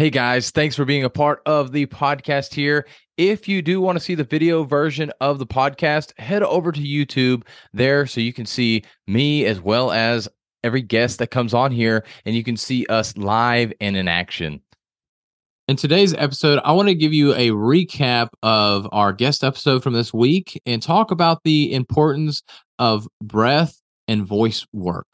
Hey guys, thanks for being a part of the podcast here. If you do want to see the video version of the podcast, head over to YouTube there so you can see me as well as every guest that comes on here and you can see us live and in action. In today's episode, I want to give you a recap of our guest episode from this week and talk about the importance of breath and voice work.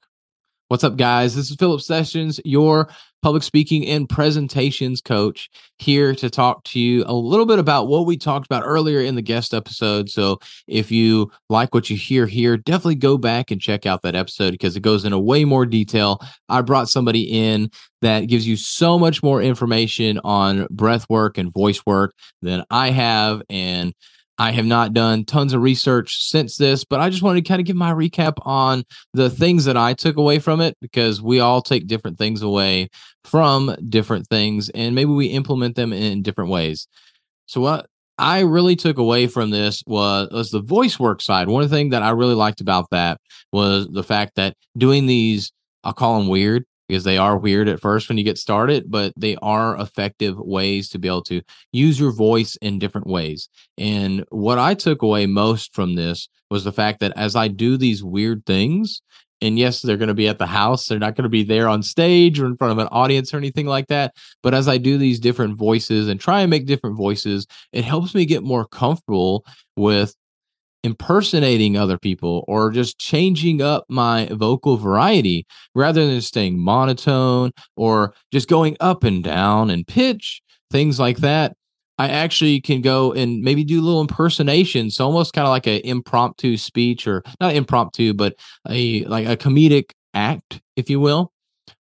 What's up, guys? This is Philip Sessions, your public speaking and presentations coach, here to talk to you a little bit about what we talked about earlier in the guest episode. So, if you like what you hear here, definitely go back and check out that episode because it goes into way more detail. I brought somebody in that gives you so much more information on breath work and voice work than I have. And I have not done tons of research since this, but I just wanted to kind of give my recap on the things that I took away from it because we all take different things away from different things and maybe we implement them in different ways. So what I really took away from this was, was the voice work side. One thing that I really liked about that was the fact that doing these, I'll call them weird, because they are weird at first when you get started, but they are effective ways to be able to use your voice in different ways. And what I took away most from this was the fact that as I do these weird things, and yes, they're going to be at the house, they're not going to be there on stage or in front of an audience or anything like that. But as I do these different voices and try and make different voices, it helps me get more comfortable with impersonating other people or just changing up my vocal variety rather than staying monotone or just going up and down and pitch, things like that. I actually can go and maybe do little impersonations, so almost kind of like an impromptu speech or not impromptu, but a like a comedic act, if you will,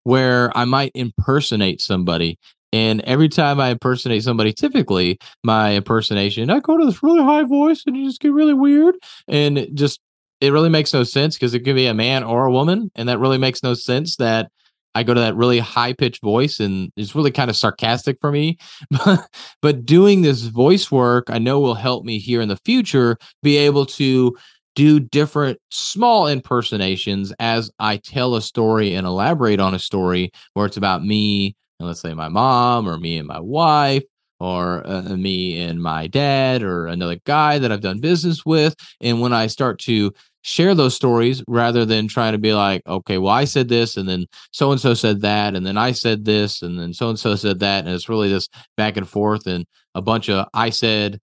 where I might impersonate somebody and every time I impersonate somebody, typically my impersonation, I go to this really high voice and you just get really weird. And it just, it really makes no sense because it could be a man or a woman. And that really makes no sense that I go to that really high pitched voice and it's really kind of sarcastic for me. But, but doing this voice work, I know will help me here in the future be able to do different small impersonations as I tell a story and elaborate on a story where it's about me and let's say my mom or me and my wife or uh, me and my dad or another guy that I've done business with. And when I start to share those stories rather than trying to be like, okay, well, I said this and then so and so said that, and then I said this and then so and so said that. And it's really just back and forth and a bunch of I said,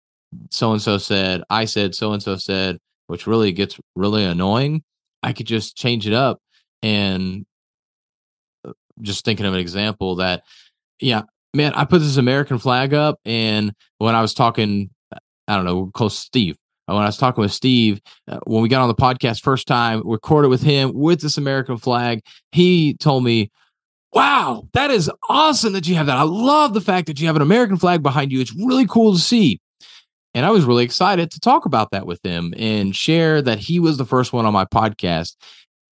so and so said, I said, so and so said, which really gets really annoying. I could just change it up and just thinking of an example that, yeah, man, I put this American flag up, and when I was talking, I don't know, close Steve. Uh, when I was talking with Steve, uh, when we got on the podcast first time, recorded with him with this American flag, he told me, Wow, that is awesome that you have that. I love the fact that you have an American flag behind you. It's really cool to see. And I was really excited to talk about that with him and share that he was the first one on my podcast.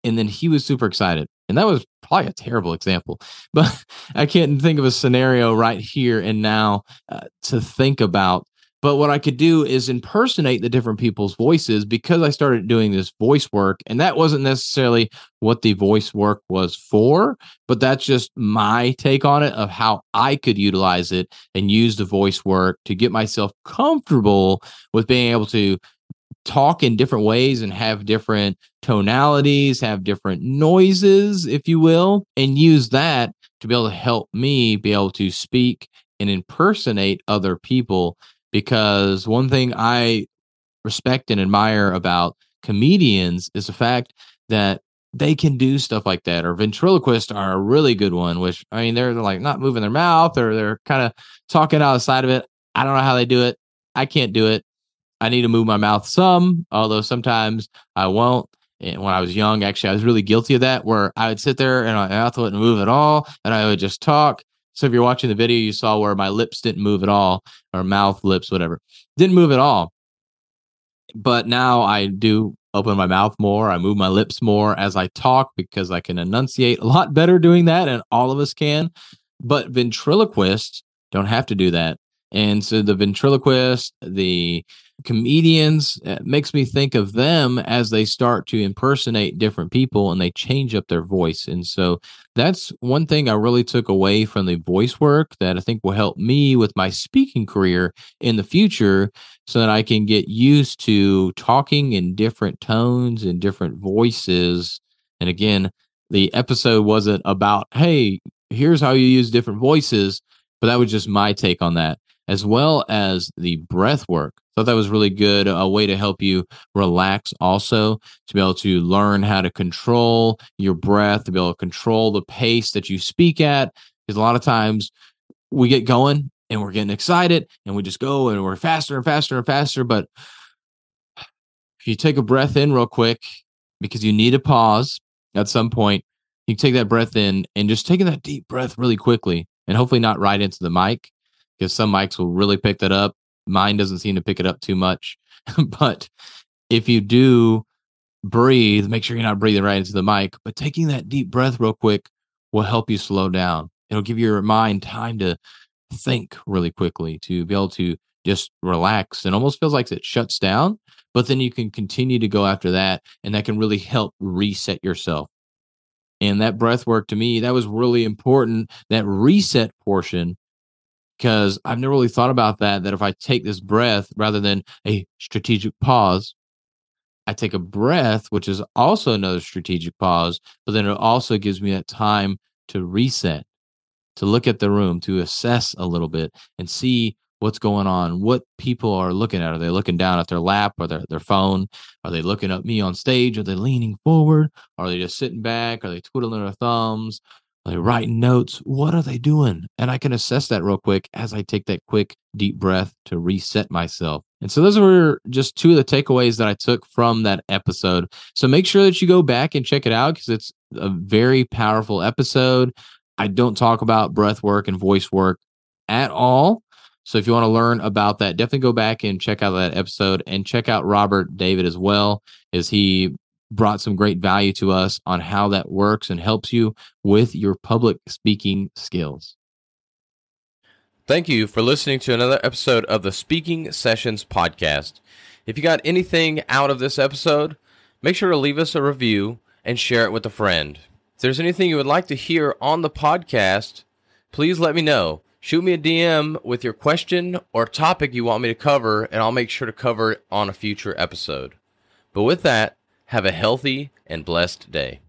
And then he was super excited. And that was probably a terrible example, but I can't think of a scenario right here and now uh, to think about. But what I could do is impersonate the different people's voices because I started doing this voice work. And that wasn't necessarily what the voice work was for, but that's just my take on it of how I could utilize it and use the voice work to get myself comfortable with being able to talk in different ways and have different tonalities, have different noises, if you will, and use that to be able to help me be able to speak and impersonate other people. Because one thing I respect and admire about comedians is the fact that they can do stuff like that or ventriloquists are a really good one which i mean they're like not moving their mouth or they're kind of talking outside of it. I don't know how they do it. I can't do it I need to move my mouth some, although sometimes I won't. And when I was young, actually, I was really guilty of that, where I would sit there and my mouth wouldn't move at all, and I would just talk. So if you're watching the video, you saw where my lips didn't move at all, or mouth, lips, whatever, didn't move at all. But now I do open my mouth more. I move my lips more as I talk because I can enunciate a lot better doing that, and all of us can. But ventriloquists don't have to do that And so the ventriloquist, the comedians, it makes me think of them as they start to impersonate different people and they change up their voice. And so that's one thing I really took away from the voice work that I think will help me with my speaking career in the future so that I can get used to talking in different tones and different voices. And again, the episode wasn't about, hey, here's how you use different voices, but that was just my take on that as well as the breath work. Thought that was really good, a way to help you relax also, to be able to learn how to control your breath, to be able to control the pace that you speak at. Because a lot of times we get going and we're getting excited and we just go and we're faster and faster and faster. But if you take a breath in real quick, because you need a pause at some point, you take that breath in and just taking that deep breath really quickly and hopefully not right into the mic because some mics will really pick that up. Mine doesn't seem to pick it up too much. but if you do breathe, make sure you're not breathing right into the mic, but taking that deep breath real quick will help you slow down. It'll give your mind time to think really quickly, to be able to just relax and almost feels like it shuts down. But then you can continue to go after that, and that can really help reset yourself. And that breath work to me, that was really important. That reset portion because I've never really thought about that. That if I take this breath rather than a strategic pause, I take a breath, which is also another strategic pause, but then it also gives me that time to reset, to look at the room, to assess a little bit and see what's going on, what people are looking at. Are they looking down at their lap or their, their phone? Are they looking at me on stage? Are they leaning forward? Are they just sitting back? Are they twiddling their thumbs? They writing notes? What are they doing? And I can assess that real quick as I take that quick deep breath to reset myself. And so those were just two of the takeaways that I took from that episode. So make sure that you go back and check it out because it's a very powerful episode. I don't talk about breath work and voice work at all. So if you want to learn about that, definitely go back and check out that episode and check out Robert David as well, as he brought some great value to us on how that works and helps you with your public speaking skills. Thank you for listening to another episode of the Speaking Sessions podcast. If you got anything out of this episode, make sure to leave us a review and share it with a friend. If there's anything you would like to hear on the podcast, please let me know. Shoot me a DM with your question or topic you want me to cover, and I'll make sure to cover it on a future episode. But with that, have a healthy and blessed day.